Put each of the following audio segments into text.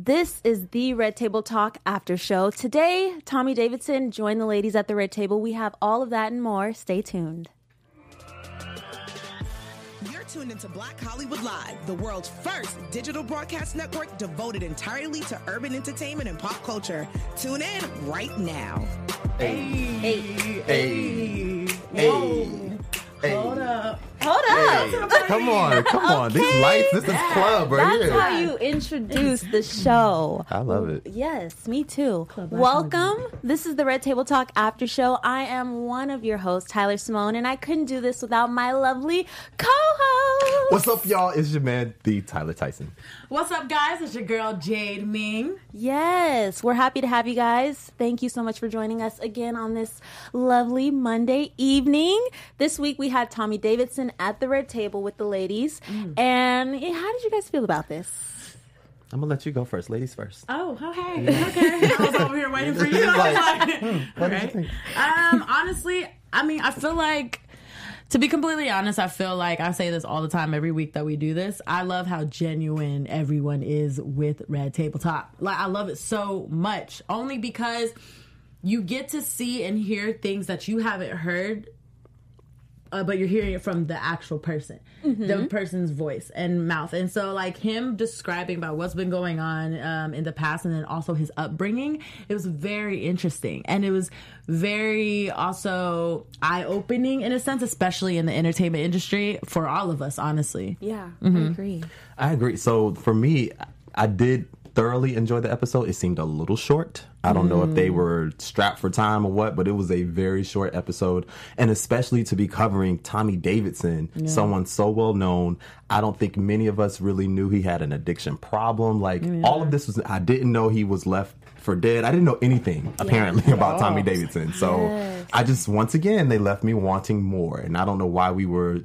This is the Red Table Talk after show. Today, Tommy Davidson joined the ladies at the Red Table. We have all of that and more. Stay tuned. You're tuned into Black Hollywood Live, the world's first digital broadcast network devoted entirely to urban entertainment and pop culture. Tune in right now. Hey, Hey, hey, hey. hold up. Come on, come on. These lights, this is club right here. That's here. how you introduce the show. I love it. Yes, me too. Welcome. This is the Red Table Talk after show. I am one of your hosts, Tyler Simone, and I couldn't do this without my lovely co-host. What's up, y'all? It's your man, the Tyler Tyson. What's up, guys? It's your girl Jade Ming. Yes, we're happy to have you guys. Thank you so much for joining us again on this lovely Monday evening. This week we had Tommy Davidson at the red table with the ladies. And how did you guys feel about this? I'm gonna let you go first, ladies first. Oh, okay, okay. I was over here waiting for you. Like, I was like, did you okay. think? Um, honestly, I mean, I feel like. To be completely honest, I feel like I say this all the time every week that we do this. I love how genuine everyone is with Red Table Talk. Like I love it so much only because you get to see and hear things that you haven't heard uh, but you're hearing it from the actual person, the person's voice and mouth. And so, like him describing about what's been going on um, in the past, and then also his upbringing, it was very interesting, and it was very also eye opening in a sense, especially in the entertainment industry for all of us, honestly. Yeah, I agree. I agree. So for me, I did thoroughly enjoyed the episode. It seemed a little short. I don't know if they mm. were strapped for time or what, but it was a very short episode. And especially to be covering Tommy Davidson, someone so well known. I don't think many of us really knew he had an addiction problem. Like all of this was, I didn't know he was left for dead. I didn't know anything apparently about Tommy Davidson. So Yes. I just, once again, they left me wanting more. And I don't know why we were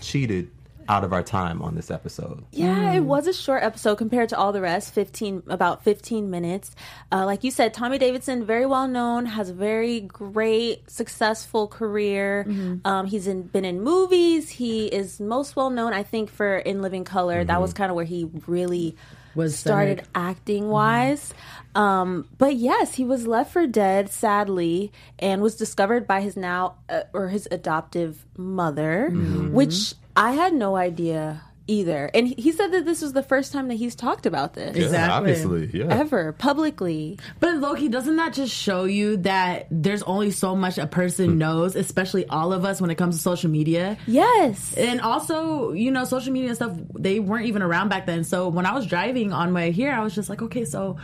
cheated out of our time on this episode. Yeah, it was a short episode compared to all the rest. Fifteen, about fifteen minutes. Uh, like you said, Tommy Davidson, very well known, has a very great, successful career. Um, he's in, been in movies. He is most well known, I think, for In Living Color. That was kind of where he really Was started centered. acting wise. Um, but yes, he was left for dead, sadly, and was discovered by his now uh, or his adoptive mother, which I had no idea either. And he, he said that this was the first time that he's talked about this Exactly. obviously, yeah. ever publicly. But Loki, doesn't that just show you that there's only so much a person hmm. knows, especially all of us when it comes to social media? Yes. And also, you know, social media and stuff, they weren't even around back then. So when I was driving on my way here, I was just like, okay, so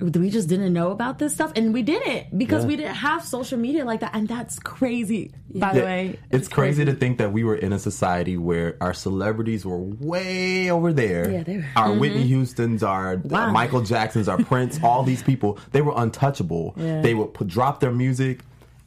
we just didn't know about this stuff. And we didn't because Yeah. we didn't have social media like that. And that's crazy, by the Yeah, way. it's, crazy, to think that we were in a society where our celebrities were way over there. Yeah, they were. Our Whitney Houston's, our uh, Michael Jackson's, our Prince, all these people, they were untouchable. Yeah. They would put, drop their music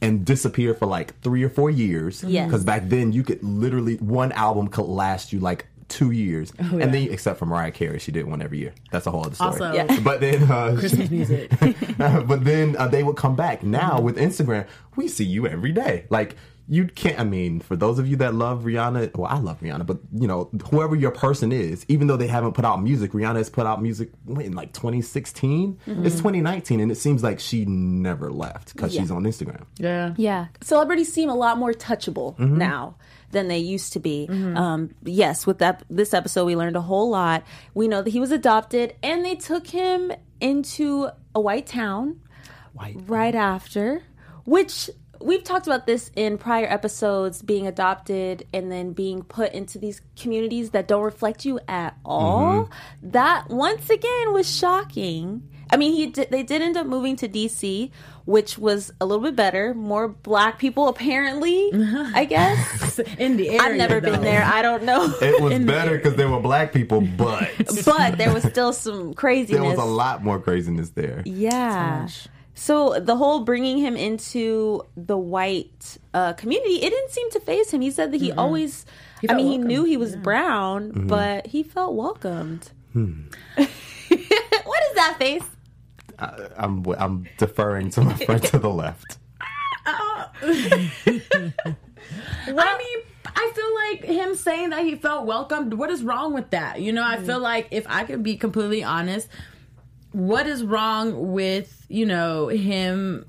and disappear for like three or four years. Yes. Because back then you could literally, one album could last you like two years. Oh, And then, except for Mariah Carey, she did one every year. That's a whole other story. Also- Yeah. But then, uh, Christmas music. but then uh, they would come back. Now with Instagram, we see you every day. Like you can't. I mean, for those of you that love Rihanna, well, I love Rihanna, but you know, whoever your person is, even though they haven't put out music, Rihanna has put out music in like 2016. It's 2019, and it seems like she never left because Yeah. she's on Instagram. yeah. Yeah, celebrities seem a lot more touchable now than they used to be. Um, yes, with that this episode, we learned a whole lot. We know that he was adopted, and they took him into a white town White. right after, which we've talked about this in prior episodes being adopted and then being put into these communities that don't reflect you at all. That once again was shocking. I mean, he did, they did end up moving to DC, which was a little bit better. More black people, apparently. I guess. In the area. I've never though. been there. I don't know. It was better because there were black people, but but there was still some craziness. there was a lot more craziness there. Yeah. much. So the whole bringing him into the white uh, community, it didn't seem to phase him. He said that he always, I felt mean, he knew he was brown, but he felt welcomed. what is that face? I, I'm I'm deferring to my friend to the left. I mean, I I feel like him saying that he felt welcomed. What is wrong with that? You know, I mm. feel like if I could be completely honest, what is wrong with you know him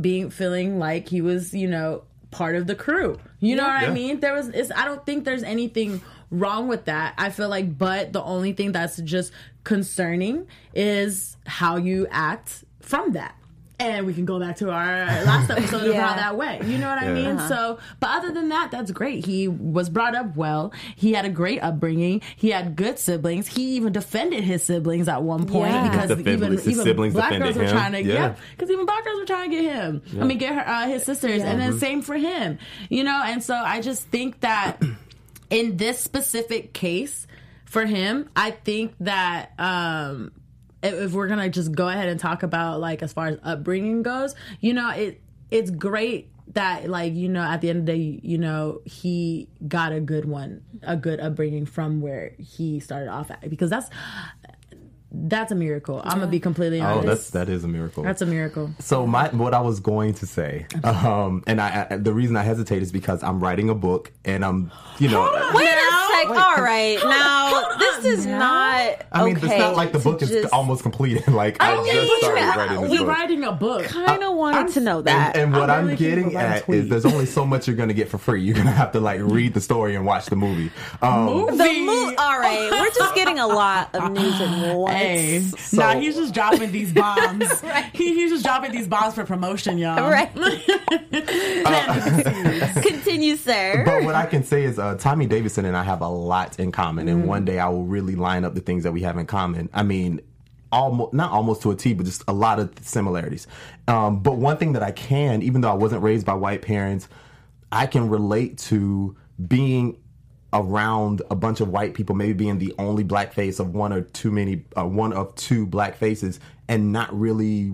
being feeling like he was you know part of the crew? You know what I mean? There was. It's, I don't think there's anything wrong with that. I feel like, but the only thing that's just concerning is how you act from that. And we can go back to our last episode of Yeah. how that way. You know what I mean? Uh-huh. So, but other than that, that's great. He was brought up well. He had a great upbringing. He had good siblings. He even defended his siblings at one point Yeah. because even his even siblings black girls defended were him. trying to Yeah. yeah, because even black girls were trying to get him. I mean, get her uh, his sisters, and then same for him. You know, and so I just think that in this specific case for him, I think that um if, we're gonna just go ahead and talk about like as far as upbringing goes, you know, it it's great that like you know at the end of the day you know he got a good one a good upbringing from where he started off at because that's that's a miracle i'm gonna be completely honest. Oh, that's that is a miracle. that's a miracle So my what I was going to say, um, and I, I the reason I hesitate is because I'm writing a book, and I'm you know. Wait a sec. All right, now this is not. I mean, okay it's not like the to book is almost completed. Like I, mean, just started yeah, writing this we book. writing a book Kind of wanted to know that. And, and what I I'm really getting at is there's only so much you're gonna get for free. You're gonna have to like read the story and watch the movie. Um, the mo- all right, we're just getting a lot of news at once. Hey, So- nah, he's just dropping these bombs. he, he's just dropping these bombs for promotion, y'all. Right. Continue, sir. but what I can say is uh, Tommy Davidson and I have a lot in common, and one day I will really line up the things that we have in common. I mean, almost not almost to a T, but just a lot of similarities. Um, but one thing that I can, even though I wasn't raised by white parents, I can relate to being around a bunch of white people, maybe being the only black face of one or too many, uh, one of two black faces, and not really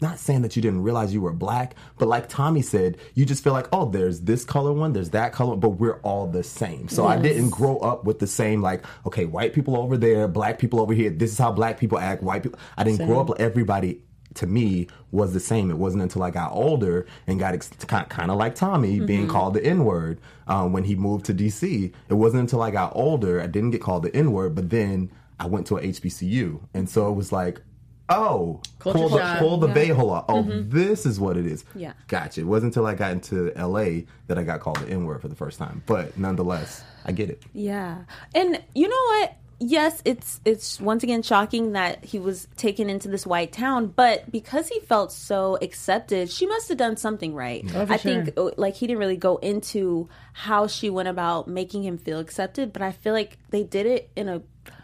not saying that you didn't realize you were black, but like Tommy said, you just feel like, oh, there's this color one, there's that color, but we're all the same. So I didn't grow up with the same like, okay, white people over there, black people over here. This is how black people act. White people. I didn't grow up. Everybody to me was the same. It wasn't until I got older and got ex- kind of like Tommy being called the N word um, when he moved to DC. It wasn't until I got older I didn't get called the N word, but then I went to a HBCU, and so it was like. Oh, Culture pull the shock. pull the bay hole out. Oh, this is what it is. Yeah. Gotcha. It wasn't until I got into LA that I got called the N word for the first time. But nonetheless, I get it. Yeah. And you know what? Yes, it's it's once again shocking that he was taken into this white town, but because he felt so accepted, she must have done something right. Oh, for I sure. think uh, like he didn't really go into how she went about making him feel accepted, but I feel like they did it in a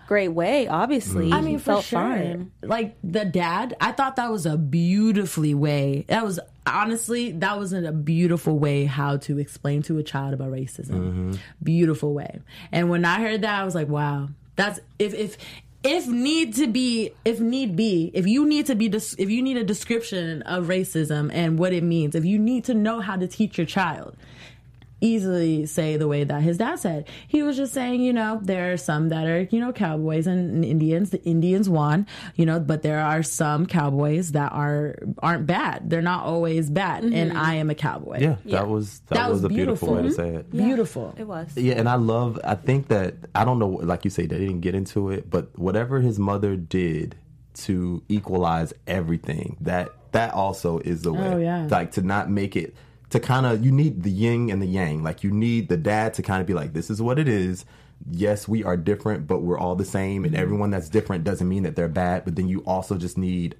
great way, obviously. Mm-hmm. I mean, he for felt sure. fine. Like the dad, I thought that was a beautifully way. That was honestly, that was a beautiful way how to explain to a child about racism. Mm-hmm. Beautiful way. And when I heard that, I was like, wow, that's if if. If need to be, if need be, if you need to be, des- if you need a description of racism and what it means, if you need to know how to teach your child, easily say the way that his dad said. He was just saying, you know, there are some that are, you know, cowboys and Indians. The Indians won, you know, but there are some cowboys that are aren't bad. They're not always bad. Mm-hmm. And I am a cowboy. Yeah, that was that, That was, was a beautiful, way to say it. Mm-hmm. Beautiful. It was. Yeah, and I love. I think that I don't know, like you say, they didn't get into it, but whatever his mother did to equalize everything, that that also is the way. Oh, yeah. Like to not make it to kind of you need the yin and the yang. Like you need the dad to kind of be like, this is what it is. Yes, we are different, but we're all the same, Mm-hmm. and everyone that's different doesn't mean that they're bad. But then you also just need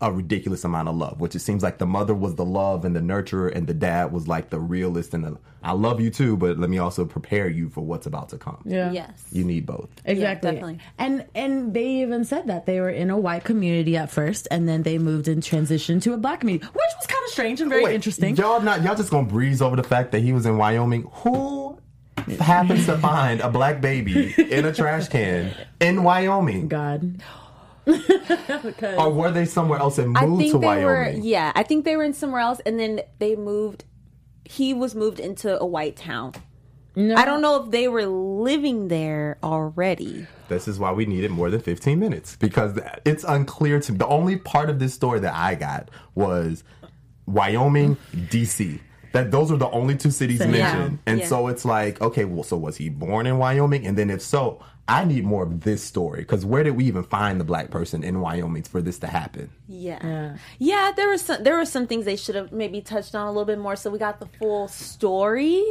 a ridiculous amount of love, which it seems like the mother was the love and the nurturer, and the dad was like the realist and the I love you too, but let me also prepare you for what's about to come. Yeah. Yes. You need both. Exactly. definitely. And and they even said that they were in a white community at first, and then they moved and transitioned to a black community, which was kind of strange and very Wait, interesting. Y'all not y'all just gonna breeze over the fact that he was in Wyoming. Who happens to find a black baby in a trash can in Wyoming? God. Or were they somewhere else and I moved think to they were Wyoming? yeah, I think they were in somewhere else and then they moved he was moved into a white town. No. I don't know if they were living there already. This is why we needed more than 15 minutes because it's unclear to me. the only part of this story that I got was Wyoming, DC. That those are the only two cities So, yeah. mentioned. And Yeah. so it's like, okay, well, so was he born in Wyoming? And then if so, I need more of this story because where did we even find the black person in Wyoming for this to happen? Yeah. Yeah. yeah, There were some. There were some things they should have maybe touched on a little bit more, so we got the full story.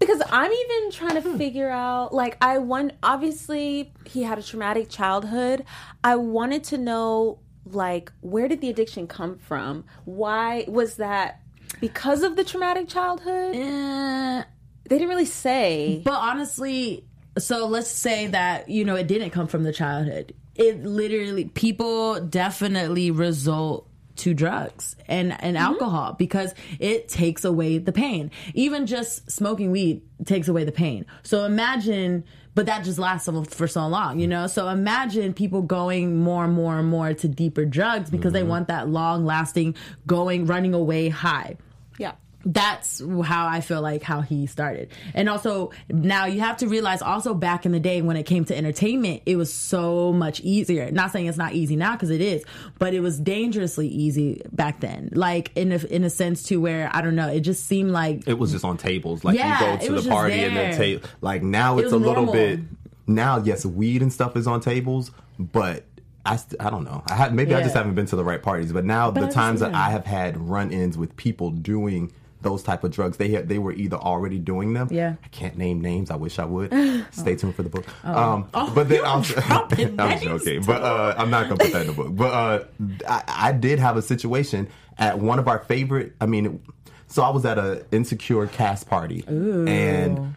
Because I'm even trying to figure out, like, I want. Obviously, he had a traumatic childhood. I wanted to know, like, where did the addiction come from? Why was that? Because of the traumatic childhood? Eh, They didn't really say. But honestly, so let's say that, you know, it didn't come from the childhood. It literally, people definitely result to drugs and, and mm-hmm. alcohol because it takes away the pain. Even just smoking weed takes away the pain. So imagine, but that just lasts for so long, you know? So imagine people going more and more and more to deeper drugs because they mm-hmm. want that long lasting, going, running away high. That's how I feel like how he started. And also now you have to realize also back in the day when it came to entertainment, it was so much easier. Not saying it's not easy now because it is, but it was dangerously easy back then. Like in a, in a sense to where I don't know, it just seemed like It was just on tables. Like Yeah, you go to the party and there. then table. Like now it's was a little bit. Now, yes, weed and stuff is on tables, but I, st- I don't know. I have, maybe I just haven't been to the right parties. But now I the times that. I have had run-ins with people doing those type of drugs, they had, they were either already doing them. Yeah. I can't name names. I wish I would. Stay tuned for the book. Um, but then I'm names joking. But uh, I'm not gonna put that in the book. But uh, I, I did have a situation at one of our favorite. I mean, so I was at a insecure cast party, and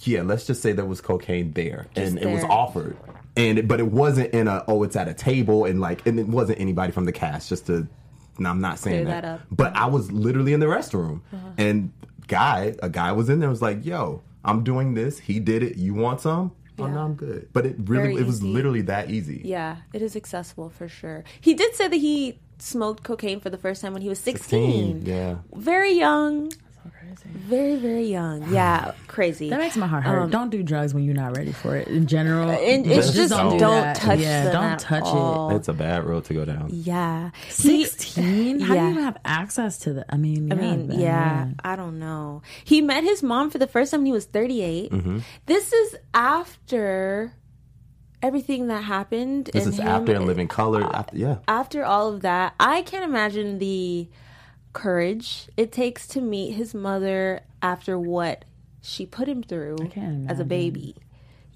yeah, let's just say there was cocaine there, and it was offered, and but it wasn't in a oh, it's at a table, and like, and it wasn't anybody from the cast. Just to, and I'm not saying that, that but I was literally in the restroom, uh-huh. and guy, a guy was in there, was like, yo, I'm doing this. He did it. You want some? Oh no, I'm good. But it really, Very it was easy. literally that easy. Yeah, it is accessible for sure. He did say that he smoked cocaine for the first time when he was 16. 16, yeah. Very young. Very, very young. Yeah, crazy. that makes my heart hurt. Um, don't do drugs when you're not ready for it. In general, And it's just don't do don't that. touch Yeah, don't at touch all. it. It's a bad road to go down. Yeah. 16? How do Yeah. you even have access to that? I mean, I mean, man, yeah, I don't know. He met his mom for the first time when he was 38. Mm-hmm. This is after everything that happened. This and is him- after In Living Color. After, yeah. after all of that, I can't imagine the courage it takes to meet his mother after what she put him through as a baby.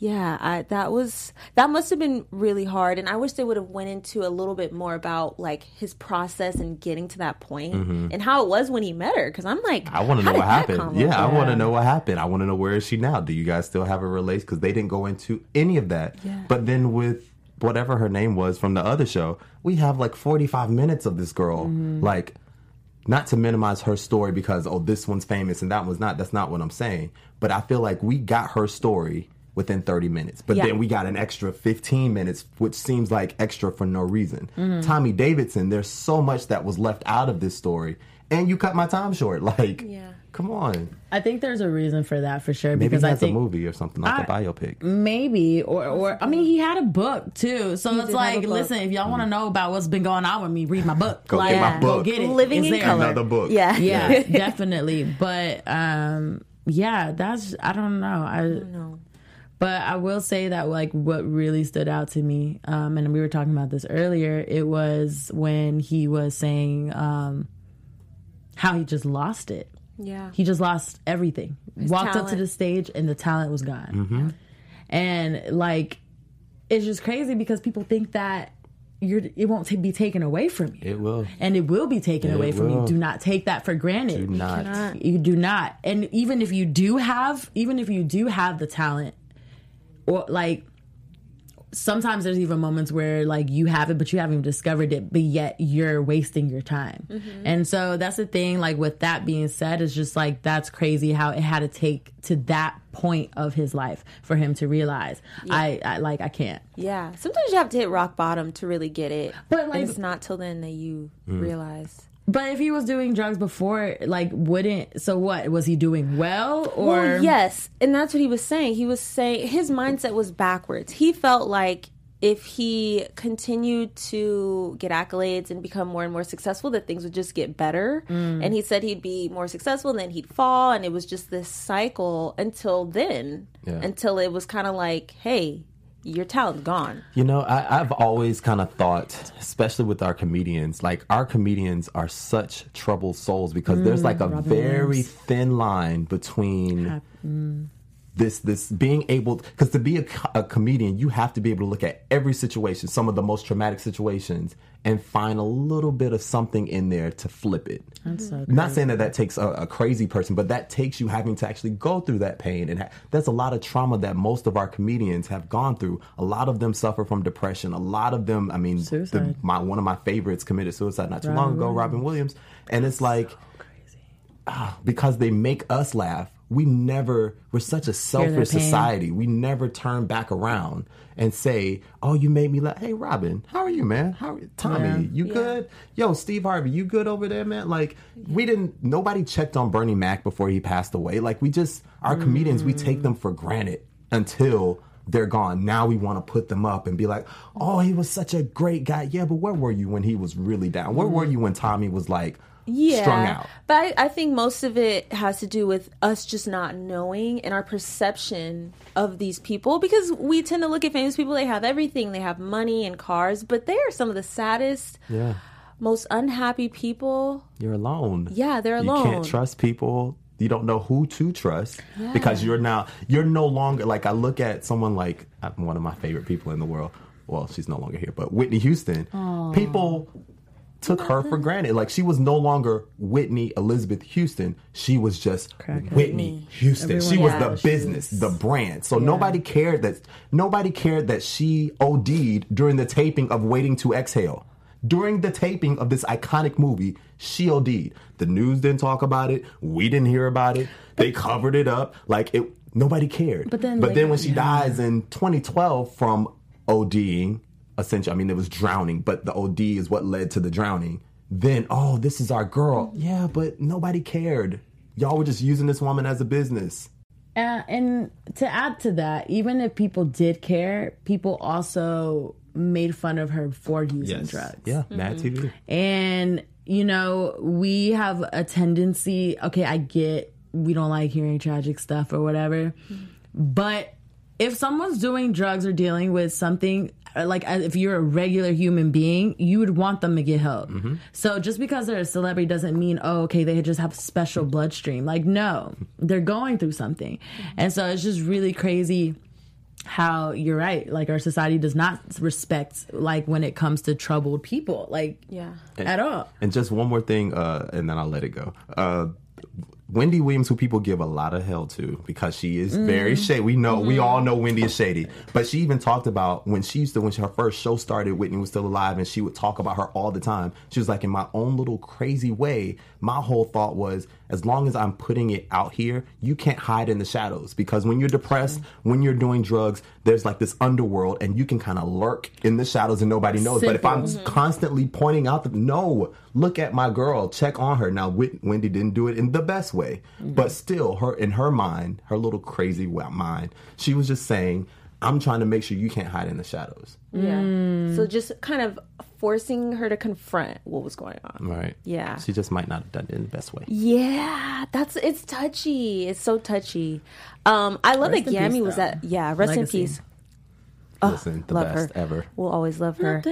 Yeah, I, that was that must have been really hard, and I wish they would have went into a little bit more about like his process and getting to that point and how it was when he met her. Because I'm like, Mm-hmm. I want to know what happened. come Yeah, I want to know what happened. I want to know where is she now? Do you guys still have a relation? Because they didn't go into any of that. But then with whatever her name was from the other show, we have like 45 minutes of this girl. Mm-hmm. Like, not to minimize her story because, oh, this one's famous and that one's not. That's not what I'm saying. But I feel like we got her story within 30 minutes. But Yeah. then we got an extra 15 minutes, which seems like extra for no reason. Mm-hmm. Tommy Davidson, there's so much that was left out of this story. And you cut my time short. Like, Yeah. come on. I think there's a reason for that for sure. Maybe because he I think a movie or something like a I- biopic. Maybe or or I mean he had a book too, so He it's like listen if y'all want to know about what's been going on with me, read my book. Go like, get my book. Go book. get it. Living It's in there. color. Another book. Yeah, Yeah, definitely. But um, yeah, that's I don't know. I No. But I will say that like what really stood out to me, um, and we were talking about this earlier, it was when he was saying um, how he just lost it. Yeah. He just lost everything. Walked up to the stage and the talent was gone. Mm-hmm. And like it's just crazy because people think that you're it won't ta- be taken away from you. It will. And it will be taken It away from you. Do not take that for granted. Do not. You do not. And even if you do have, even if you do have the talent, or like, sometimes there's even moments where like you have it, but you haven't discovered it, but yet you're wasting your time. Mm-hmm. And so that's the thing. Like with that being said, it's just like that's crazy how it had to take to that point of his life for him to realize I, I like I can't. Yeah. Sometimes you have to hit rock bottom to really get it. But, like- and it's not till then that you Mm. realize. But if he was doing drugs before, like, wouldn't so what was he doing well or Well, yes, and that's what he was saying. He was saying his mindset was backwards. He felt like if he continued to get accolades and become more and more successful, that things would just get better. Mm. And he said he'd be more successful, and then he'd fall, and it was just this cycle until then, Yeah. until it was kind of like, hey, your talent's gone. You know, I, I've always kind of thought, especially with our comedians, like our comedians are such troubled souls because there's like a very thin line between this this being able because to be a, a comedian you have to be able to look at every situation some of the most traumatic situations and find a little bit of something in there to flip it. So not saying that that takes a, a crazy person but that takes you having to actually go through that pain and ha- that's a lot of trauma that most of our comedians have gone through. A lot of them suffer from depression. A lot of them i mean the, my one of my favorites committed suicide not too long ago robin williams. And it's like ah, because they make us laugh. We never, we're such a selfish society. We never turn back around and say, Oh, you made me laugh. Hey, Robin, how are you, man? How are you? Tommy, Yeah. you good? Yo, Steve Harvey, you good over there, man? Like, we didn't, nobody checked on Bernie Mac before he passed away. Like, we just, our comedians, we take them for granted until they're gone. Now we want to put them up and be like, Oh, he was such a great guy. Yeah, but where were you when he was really down? Where were you when Tommy was like, yeah, strung out? But I, I think most of it has to do with us just not knowing and our perception of these people because we tend to look at famous people, they have everything, they have money and cars, but they are some of the saddest, Yeah. most unhappy people. You're alone. Yeah, they're alone. You can't trust people. You don't know who to trust because you're now you're no longer like I look at someone like uh, one of my favorite people in the world. Well, she's no longer here, but Whitney Houston. People took her for granted. Like she was no longer Whitney Elizabeth Houston. She was just Crackhead. Whitney Houston. Everyone she was Yeah. the She business, the brand. So nobody cared that nobody cared that she OD'd during the taping of Waiting to Exhale. During the taping of this iconic movie, she OD'd. The news didn't talk about it. We didn't hear about it. They covered it up like it. Nobody cared. But then, but like, then when she yeah. dies in 2012 from ODing, essentially, I mean, it was drowning, but the OD is what led to the drowning. Then, oh, this is our girl. Yeah, but nobody cared. Y'all were just using this woman as a business. Uh, and to add to that, even if people did care, people also made fun of her for using drugs. Yeah, Mad TV. And, you know, we have a tendency, okay, I get we don't like hearing tragic stuff or whatever, but if someone's doing drugs or dealing with something, like uh, if you're a regular human being, you would want them to get help. So just because they're a celebrity doesn't mean, oh, okay, they just have special bloodstream. Like, no, they're going through something. And so it's just really crazy how you're right. Like, our society does not respect, like, when it comes to troubled people, like, Yeah. at all. And just one more thing, uh, and then I'll let it go. Uh, Wendy Williams, who people give a lot of hell to because she is very mm-hmm. shady. We know, we mm-hmm. all know Wendy is shady. But she even talked about when she used to, when her first show started, Whitney was still alive, and she would talk about her all the time. She was like, in my own little crazy way, my whole thought was, as long as I'm putting it out here, you can't hide in the shadows because when you're depressed, when you're doing drugs, there's like this underworld, and you can kind of lurk in the shadows and nobody knows. But if I'm mm-hmm. constantly pointing out that no, look at my girl, check on her. Now Whit- Wendy didn't do it in the best way, mm-hmm. but still, her in her mind, her little crazy mind, she was just saying, "I'm trying to make sure you can't hide in the shadows." Yeah. Mm. So just kind of forcing her to confront what was going on. Right? Yeah. She just might not have done it in the best way. Yeah, that's it's touchy. It's so touchy. Um, I love Rest that in Gammy peace, was though. at yeah. Rest Legacy. in peace. Listen, the love best her. ever. We'll always love her.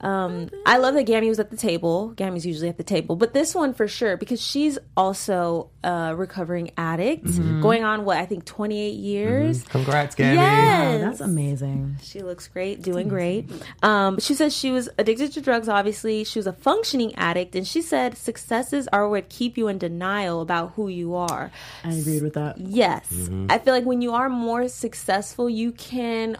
Um, I love that Gammy was at the table. Gammy's usually at the table, but this one for sure because she's also a recovering addict, Mm-hmm. going on what I think twenty eight years. Congrats, Gammy! Yes. Oh, that's amazing. She looks great, doing great. Um, she says she was addicted to drugs, obviously. She was a functioning addict, and she said successes are what keep you in denial about who you are. I agreed with that. Yes. I feel like when you are more successful, you can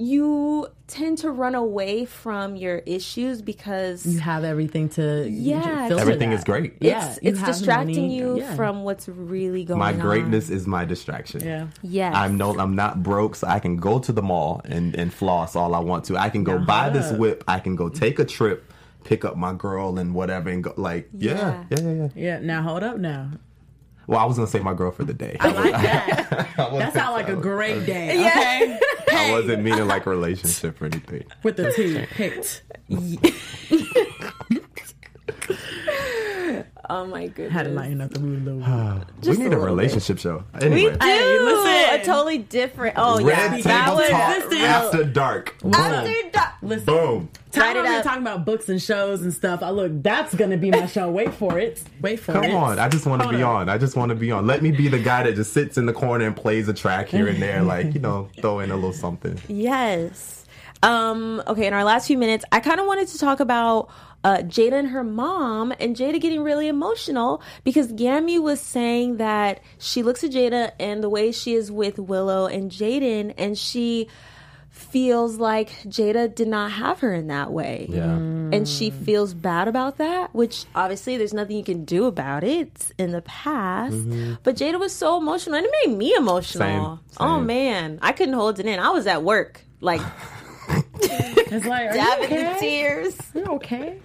you tend to run away from your issues because You have everything to Yeah, filter Everything that. is great. Yeah, it's, you it's distracting money. you Yeah. from what's really going My on. greatness is my distraction. Yeah. yeah I'm no, I'm not broke, so I can go to the mall and, and floss all I want to. I can go buy this whip. I can go take a trip, pick up my girl and whatever, and go like, yeah, yeah, Yeah. yeah, yeah. Yeah. Now hold up. Now Well, I was gonna say my girl for the day. I like that. that sounds like a great day. Okay. I wasn't meaning like relationship or anything. with the T. Hit. Oh my goodness. Had to lighten up the mood a little. bit. we Just need a a, little relationship show. We do Hey, listen. a totally different. Oh Red yeah, table that was talk real- after dark. Boom. After dark. Listen, Boom. time Write it up. talking about books and shows and stuff. I look, that's gonna be my show. Wait for it. Wait for Come it. Come on, I just want to be up. on. I just want to be on. Let me be the guy that just sits in the corner and plays a track here and there, like you know, throw in a little something. Yes. Um, okay, in our last few minutes, I kind of wanted to talk about uh, Jada and her mom, and Jada getting really emotional because Gammy was saying that she looks at Jada and the way she is with Willow and Jaden, and she feels like Jada did not have her in that way. Yeah. And she feels bad about that, which obviously there's nothing you can do about it It's in the past. But Jada was so emotional and it made me emotional. Same, Oh man, I couldn't hold it in. I was at work, like It's like, are you dabbing okay? the tears. You okay?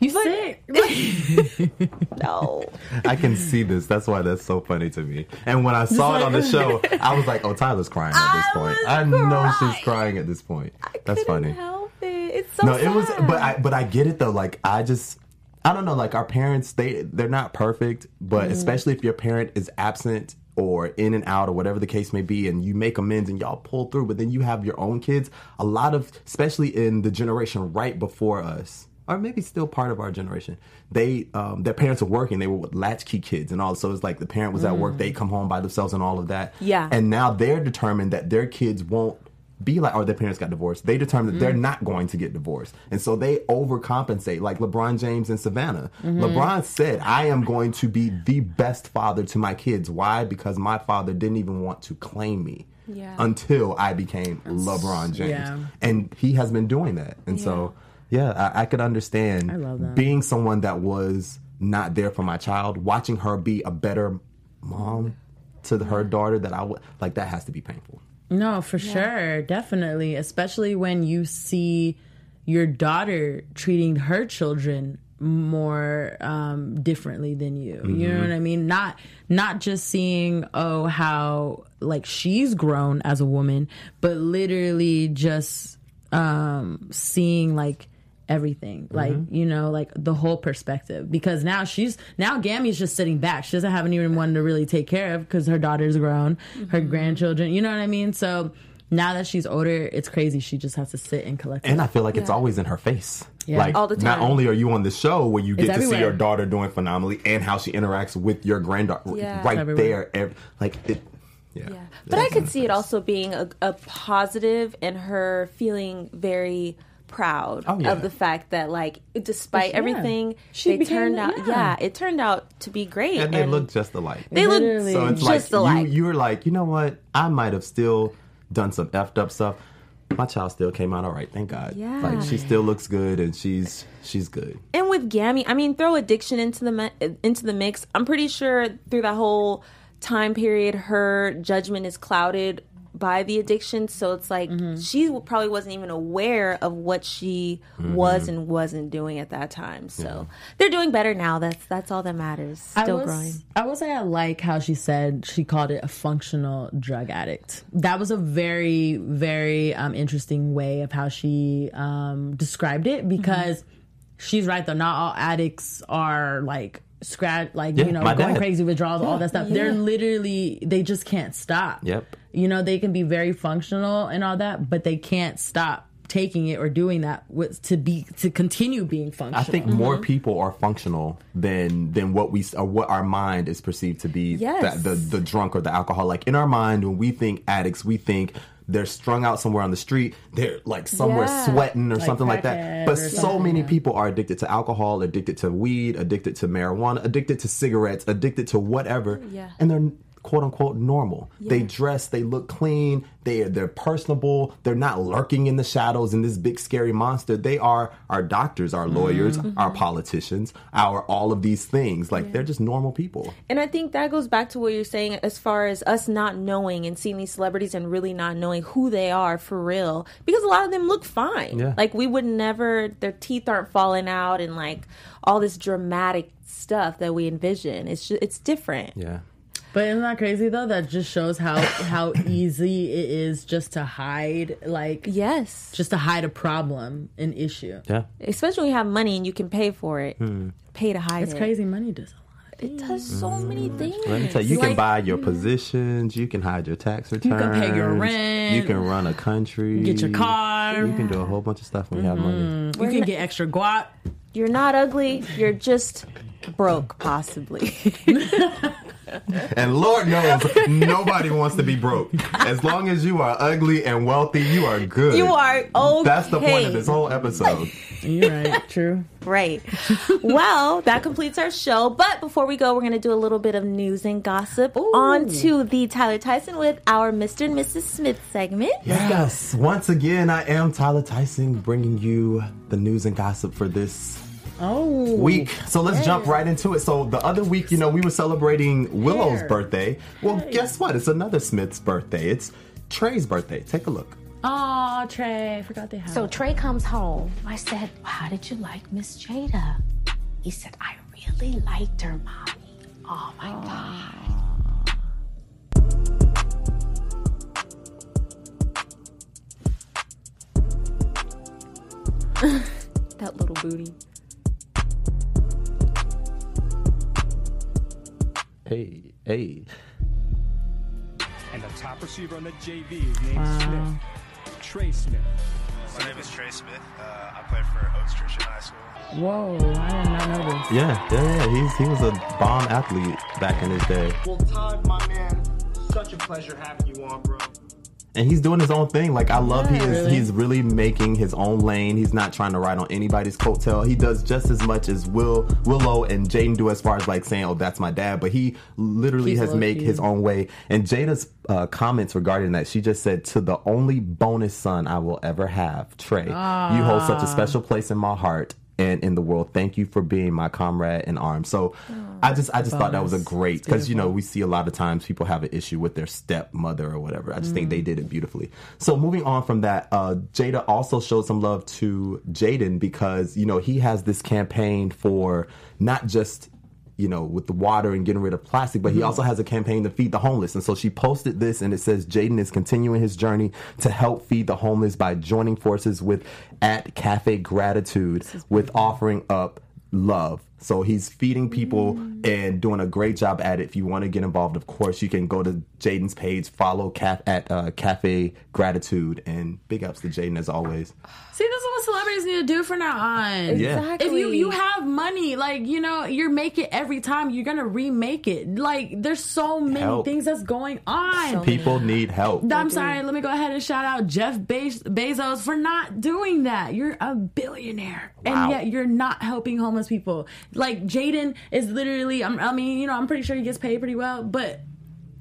You sick? No. I can see this. That's why that's so funny to me. And when I saw it on the show, I was like, "Oh, Tyler's crying at this I point. was I know crying. she's crying at this point." That's funny. Help it. It's so no, it was, but I, but I get it though. Like I just, I don't know. Like our parents, they they're not perfect, but Mm-hmm. especially if your parent is absent or in and out or whatever the case may be, and you make amends and y'all pull through, but then you have your own kids. A lot of, especially in the generation right before us. Or maybe still part of our generation. They, um, their parents are working. They were with latchkey kids and all. So it's like the parent was at work. They come home by themselves and all of that. Yeah. And now they're determined that their kids won't be like, or their parents got divorced. They determined that they're not going to get divorced. And so they overcompensate, like LeBron James and Savannah. LeBron said, I am going to be the best father to my kids. Why? Because my father didn't even want to claim me. Yeah. Until I became LeBron James. yeah. And he has been doing that. And so, yeah, I, I could understand I being someone that was not there for my child, watching her be a better mom to her daughter that I would like that has to be painful. No, for sure. Definitely. Especially when you see your daughter treating her children more um, differently than you. You know what I mean? Not not just seeing oh how like she's grown as a woman, but literally just um, seeing like everything like mm-hmm. you know like the whole perspective because now she's now Gammy's just sitting back she doesn't have anyone to really take care of because her daughter's grown her mm-hmm. grandchildren you know what I mean so now that she's older it's crazy she just has to sit and collect And I feel like it's always in her face. Yeah. Like All the time. not only are you on the show where you get to see everywhere. your daughter doing phenomenally and how she interacts with your granddaughter Yeah. right there. ev- like it yeah. Yeah. But I could see it also being a, a positive and her feeling very proud Oh, yeah. of the fact that like despite Yeah. everything She they became- turned out yeah. yeah. it turned out to be great And they look just alike. they look So it's just like alike you you're like, you know what? I might have still done some effed up stuff. My child still came out all right, thank God. Yeah. Like she still looks good and she's she's good. and with Gammy, I mean, throw addiction into the mi- into the mix. I'm pretty sure through that whole time period, her judgment is clouded by the addiction. So it's like Mm-hmm. she probably wasn't even aware of what she Mm-hmm. was and wasn't doing at that time. So they're doing better now. That's that's all that matters. Still I will, growing. I will say I like how she said she called it a functional drug addict. That was a very, very um, interesting way of how she um, described it because she's right though. Not all addicts are like scratch, like Yeah, you know, going dad. crazy withdrawals, all that stuff. They're literally they just can't stop. Yep. You know, they can be very functional and all that, but they can't stop taking it or doing that with, to be to continue being functional. I think more mm-hmm. people are functional than than what we or what our mind is perceived to be. Yes. the, the the drunk or the alcohol. Like in our mind, when we think addicts, we think they're strung out somewhere on the street. They're like somewhere Yeah. sweating or something like that. But so many yeah. people are addicted to alcohol, addicted to weed, addicted to marijuana, addicted to cigarettes, addicted to whatever. Yeah. and they're quote unquote normal. They dress, they look clean, they they're personable, they're not lurking in the shadows in this big scary monster. They are our doctors, our lawyers, Mm-hmm. our politicians, our all of these things. Like they're just normal people. And I think that goes back to what you're saying as far as us not knowing and seeing these celebrities and really not knowing who they are for real. Because a lot of them look fine. Yeah. Like we would never, their teeth aren't falling out and like all this dramatic stuff that we envision. It's just, it's different. Yeah. But isn't that crazy though? That just shows how how easy it is just to hide, like Yes. just to hide a problem, an issue. Yeah. Especially when you have money and you can pay for it. Hmm. Pay to hide It's it. crazy. Money does a lot. It does so many mm. things. Let me tell you, you can buy your mm. positions, you can hide your tax returns, you can pay your rent. you can run a country, Get your car. you can do a whole bunch of stuff when you have money. Mm-hmm. You can get extra guap. You're not ugly. You're just broke, possibly. And Lord knows, nobody wants to be broke. As long as you are ugly and wealthy, you are good. you are okay. That's the point of this whole episode. You're right. True. Right. well, that completes our show. But before we go, we're going to do a little bit of news and gossip. On to the Tyler Tyson with our Mr. and Mrs. Smith segment. Yes, once again, I am Tyler Tyson bringing you the news and gossip for this Oh, week. So let's jump right into it. So the other week, you know, we were celebrating Willow's Hair. birthday. Well, guess what? It's another Smith's birthday. It's Trey's birthday. Take a look. Oh, Trey, I forgot they had. So Trey comes home. I said, How did you like Miss Jada? He said, I really liked her, mommy. Oh my God. That little booty. Hey, hey. And the top receiver on the JV is named Smith. Trey Smith. My name is Trey Smith. Uh, I played for Oaks Christian High School. Whoa, I did not know this. Yeah, yeah, yeah. He's he was a bomb athlete back in his day. Well, Todd, my man, such a pleasure having you on, bro. And he's doing his own thing. Like I love he is really? he's really making his own lane. He's not trying to ride on anybody's coattail. He does just as much as Will Willow and Jaden do as far as like saying, "Oh, that's my dad," but he literally He's has made his own way. And Jada's uh, comments regarding that, she just said, "To the only bonus son I will ever have, Trey, you hold such a special place in my heart." And in the world, thank you for being my comrade in arms. So, I just, I just thought that was a great because you know we see a lot of times people have an issue with their stepmother or whatever. I just think Mm. they did it beautifully. So moving on from that, uh, Jada also showed some love to Jaden because you know he has this campaign for not just you know with the water and getting rid of plastic, but Mm-hmm. he also has a campaign to feed the homeless. And so she posted this, and it says Jaden is continuing his journey to help feed the homeless by joining forces with at Cafe Gratitude with offering up love. So he's feeding people Mm. and doing a great job at it. If you want to get involved, of course, you can go to Jaden's page, follow Caf- at uh, Cafe Gratitude, and big ups to Jaden as always. See, this is what celebrities need to do from now on. Yeah. Exactly. If you you have money, like you know, you make it every time. You're gonna remake it. Like there's so many Help. things that's going on. People need help. I'm sorry. Let me go ahead and shout out Jeff Be- Bezos for not doing that. You're a billionaire, Wow. and yet you're not helping homeless people. Like Jaden is literally. I'm, I mean, you know, I'm pretty sure he gets paid pretty well, but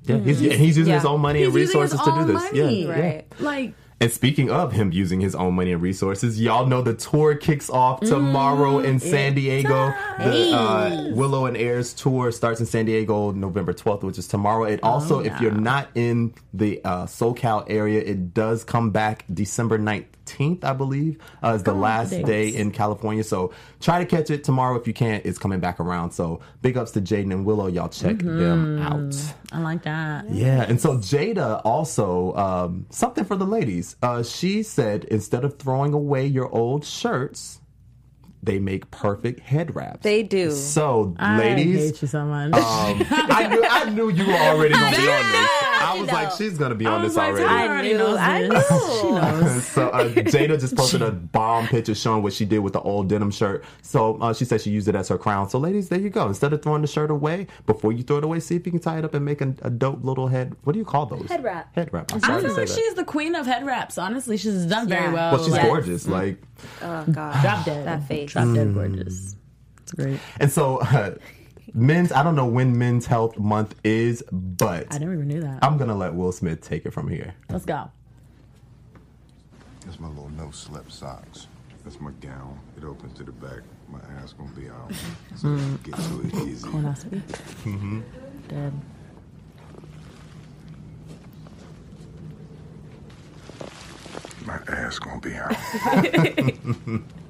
Yeah, he's, and he's using his own money he's and using his resources to do this. money. Yeah, yeah. Right. like And speaking of him using his own money and resources, y'all know the tour kicks off tomorrow in San Diego. The uh, Willow and ERYS tour starts in San Diego November 12th, which is tomorrow. It also, if you're not in the uh, SoCal area, it does come back December 19th, I believe, uh, is the last thanks. day in California. So try to catch it tomorrow if you can't. It's coming back around. So big ups to Jaden and Willow. Y'all check them out. I like that. Yeah, and so Jada also um, something for the ladies. Uh, she said instead of throwing away your old shirts, they make perfect head wraps. They do. So, I ladies, hate you so much. um, I knew I knew you were already gonna be on this. I was know. like, she's gonna be on was this like, already. I already knew, knows I knew. She knows. so uh, Jada just posted a bomb picture showing what she did with the old denim shirt. So uh, she said she used it as her crown. So ladies, there you go. Instead of throwing the shirt away, before you throw it away, see if you can tie it up and make a, a dope little head. What do you call those? Head wrap. Head wrap. I'm I sorry feel to say like that. she's the queen of head wraps. Honestly, she's done very well. Well, she's like, gorgeous. Like, Oh God. Drop dead. That face. Drop dead gorgeous. It's great. and so uh, men's. I don't know when Men's Health Month is, but I never even knew that. I'm gonna let Will Smith take it from here. Let's go. That's my little no slip socks. That's my gown. It opens to the back. My ass gonna be out. So get to it mm. easy. When I speak. Dead. My ass gonna be out.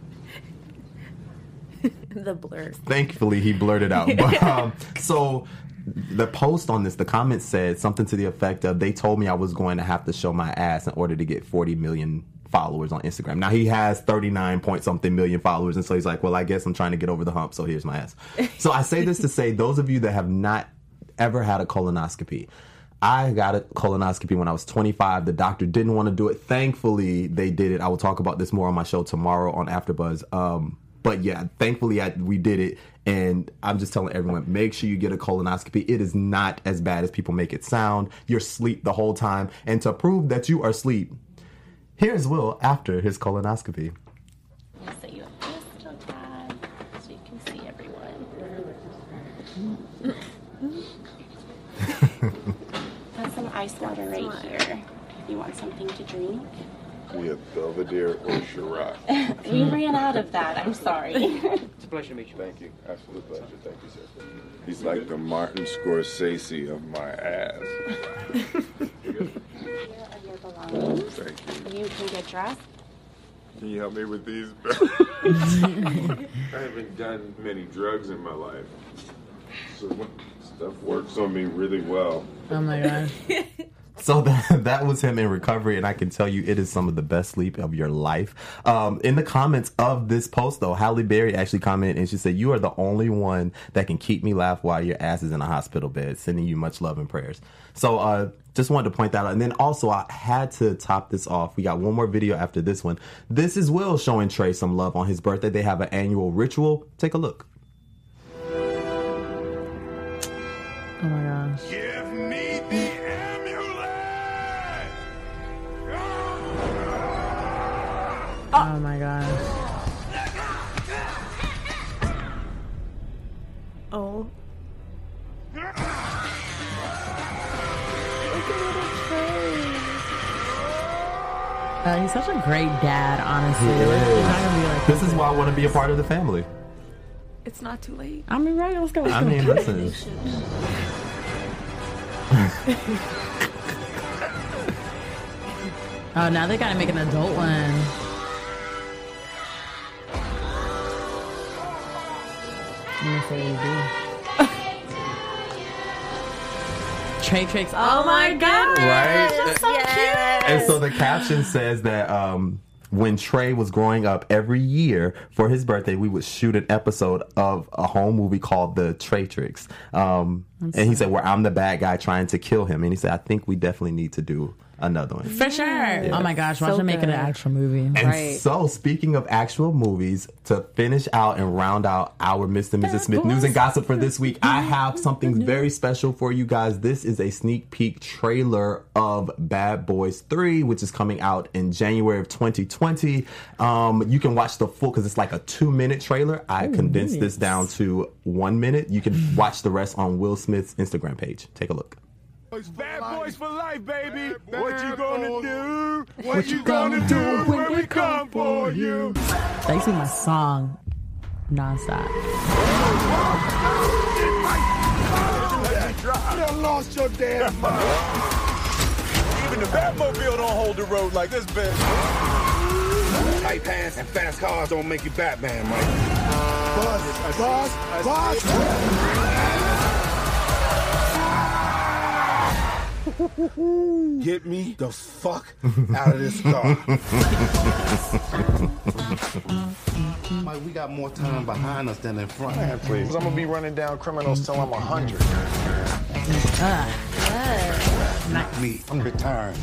the blur. Thankfully, he blurted out. But um, so the post on this, the comment said something to the effect of they told me I was going to have to show my ass in order to get 40 million followers on Instagram. Now he has 39 point something million followers, and so he's like, well, I guess I'm trying to get over the hump, so here's my ass. so I say this to say, those of you that have not ever had a colonoscopy, I got a colonoscopy when I was 25. The doctor didn't want to do it. Thankfully, they did it. I will talk about this more on my show tomorrow on AfterBuzz. Um, but yeah, thankfully I, we did it, and I'm just telling everyone: make sure you get a colonoscopy. It is not as bad as people make it sound. You're asleep the whole time, and to prove that you are asleep, here's Will after his colonoscopy. You up just a tad so you can see everyone. That's some ice water right here. You want something to drink? We have Belvedere or Shiraz. We ran out of that. I'm sorry. It's a pleasure to meet you. Thank you. Absolute pleasure. Thank you, sir. He's like the Martin Scorsese of my ass. Here are your belongings. Thank you. You can get dressed. Can you help me with these? I haven't done many drugs in my life. So stuff works on me really well. Oh my god. So that that was him in recovery, and I can tell you it is some of the best sleep of your life. Um, in the comments of this post, though, Halle Berry actually commented and she said, "You are the only one that can keep me laugh while your ass is in a hospital bed." Sending you much love and prayers. So, uh, just wanted to point that out, and then also I had to top this off. We got one more video after this one. This is Will showing Trey some love on his birthday. They have an annual ritual. Take a look. Oh my gosh. Give me Oh my gosh. Oh. Uh, he's such a great dad, honestly. He is. he's not gonna be like This is why I want to be a part of the family. It's not too late. I mean, right? Let's go. Let's I go. mean, listen. Oh, now they gotta make an adult one. I'm gonna say you do. Trey Tricks. Oh, my god. Right? That's so And so the caption says that um, when Trey was growing up, every year for his birthday, we would shoot an episode of a home movie called The Trey Tricks. Um, and he said, where I'm the bad guy trying to kill him. And he said, I think we definitely need to do another one. For sure. Oh my gosh, watch So them make it an actual movie. And Right. so, speaking of actual movies, to finish out and round out our Mr. and Mrs. Smith news and gossip for this week, I have something very special for you guys. This is a sneak peek trailer of Bad Boys 3, which is coming out in January of 2020. Um, you can watch the full because it's like a two minute trailer. I condensed this down to one minute. You can watch the rest on Will Smith's Instagram page. Take a look. Bad boys for life, baby. what you gonna do? What, you gonna do when we come for you? They sing my song nonstop. You lost your damn mind. Even the Batmobile don't hold the road like this, bitch. Tight pants and fast cars don't make you Batman, Mike. Boss, boss, boss. Get me the fuck out of this car. Mike, we got more time behind us than in front. Man, please. I'm gonna be running down criminals till I'm a hundred. Me, I'm retiring.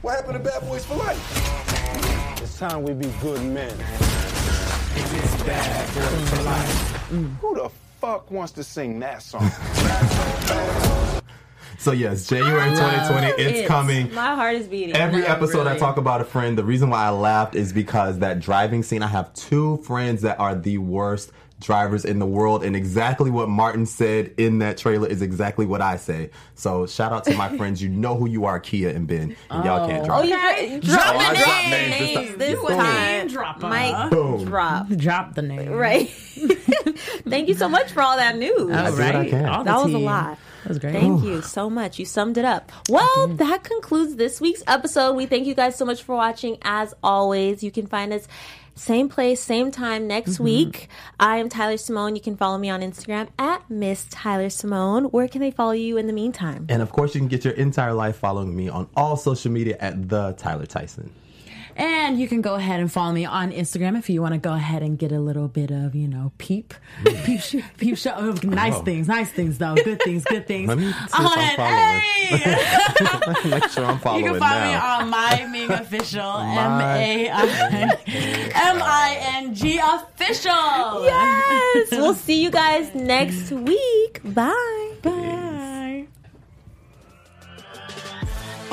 What happened to Bad Boys for Life? It's time we be good men. It's Bad Boys for Life. Mm. Who the fuck wants to sing that song? So, yes, January 2020, it's coming. My heart is beating. Every No, episode I talk about a friend, the reason why I laughed is because that driving scene, I have two friends that are the worst drivers in the world, and exactly what Martin said in that trailer is exactly what I say. So shout out to my friends. You know who you are, Kia and Ben, and y'all can't Oh, drive. you dro- drop Oh, I the dropped name. names this time. This time, Dropper. Mike Boom. drop. Drop the name. Right. Thank you so much for all that news. All I do what I right. can. All the that was a lot. That was great. Thank you so much. You summed it up. Well, that concludes this week's episode. We thank you guys so much for watching. As always, you can find us same place, same time next mm-hmm. week. I am Tyler Simone. You can follow me on Instagram at Miss Tyler Simone. Where can they follow you in the meantime? And of course, you can get your entire life following me on all social media at the Tyler Tyson. And you can go ahead and follow me on Instagram if you want to go ahead and get a little bit of, you know, peep, mm. peep, sh- peep show. Oh, oh. nice Oh. things, nice things, though. Good things, good things. Let me see if Oh, I'm following. hey! Make sure I'm following You can follow me on My Ming Official, M My- A M I N G Official. Yes. we'll see you guys next week. Bye. Bye.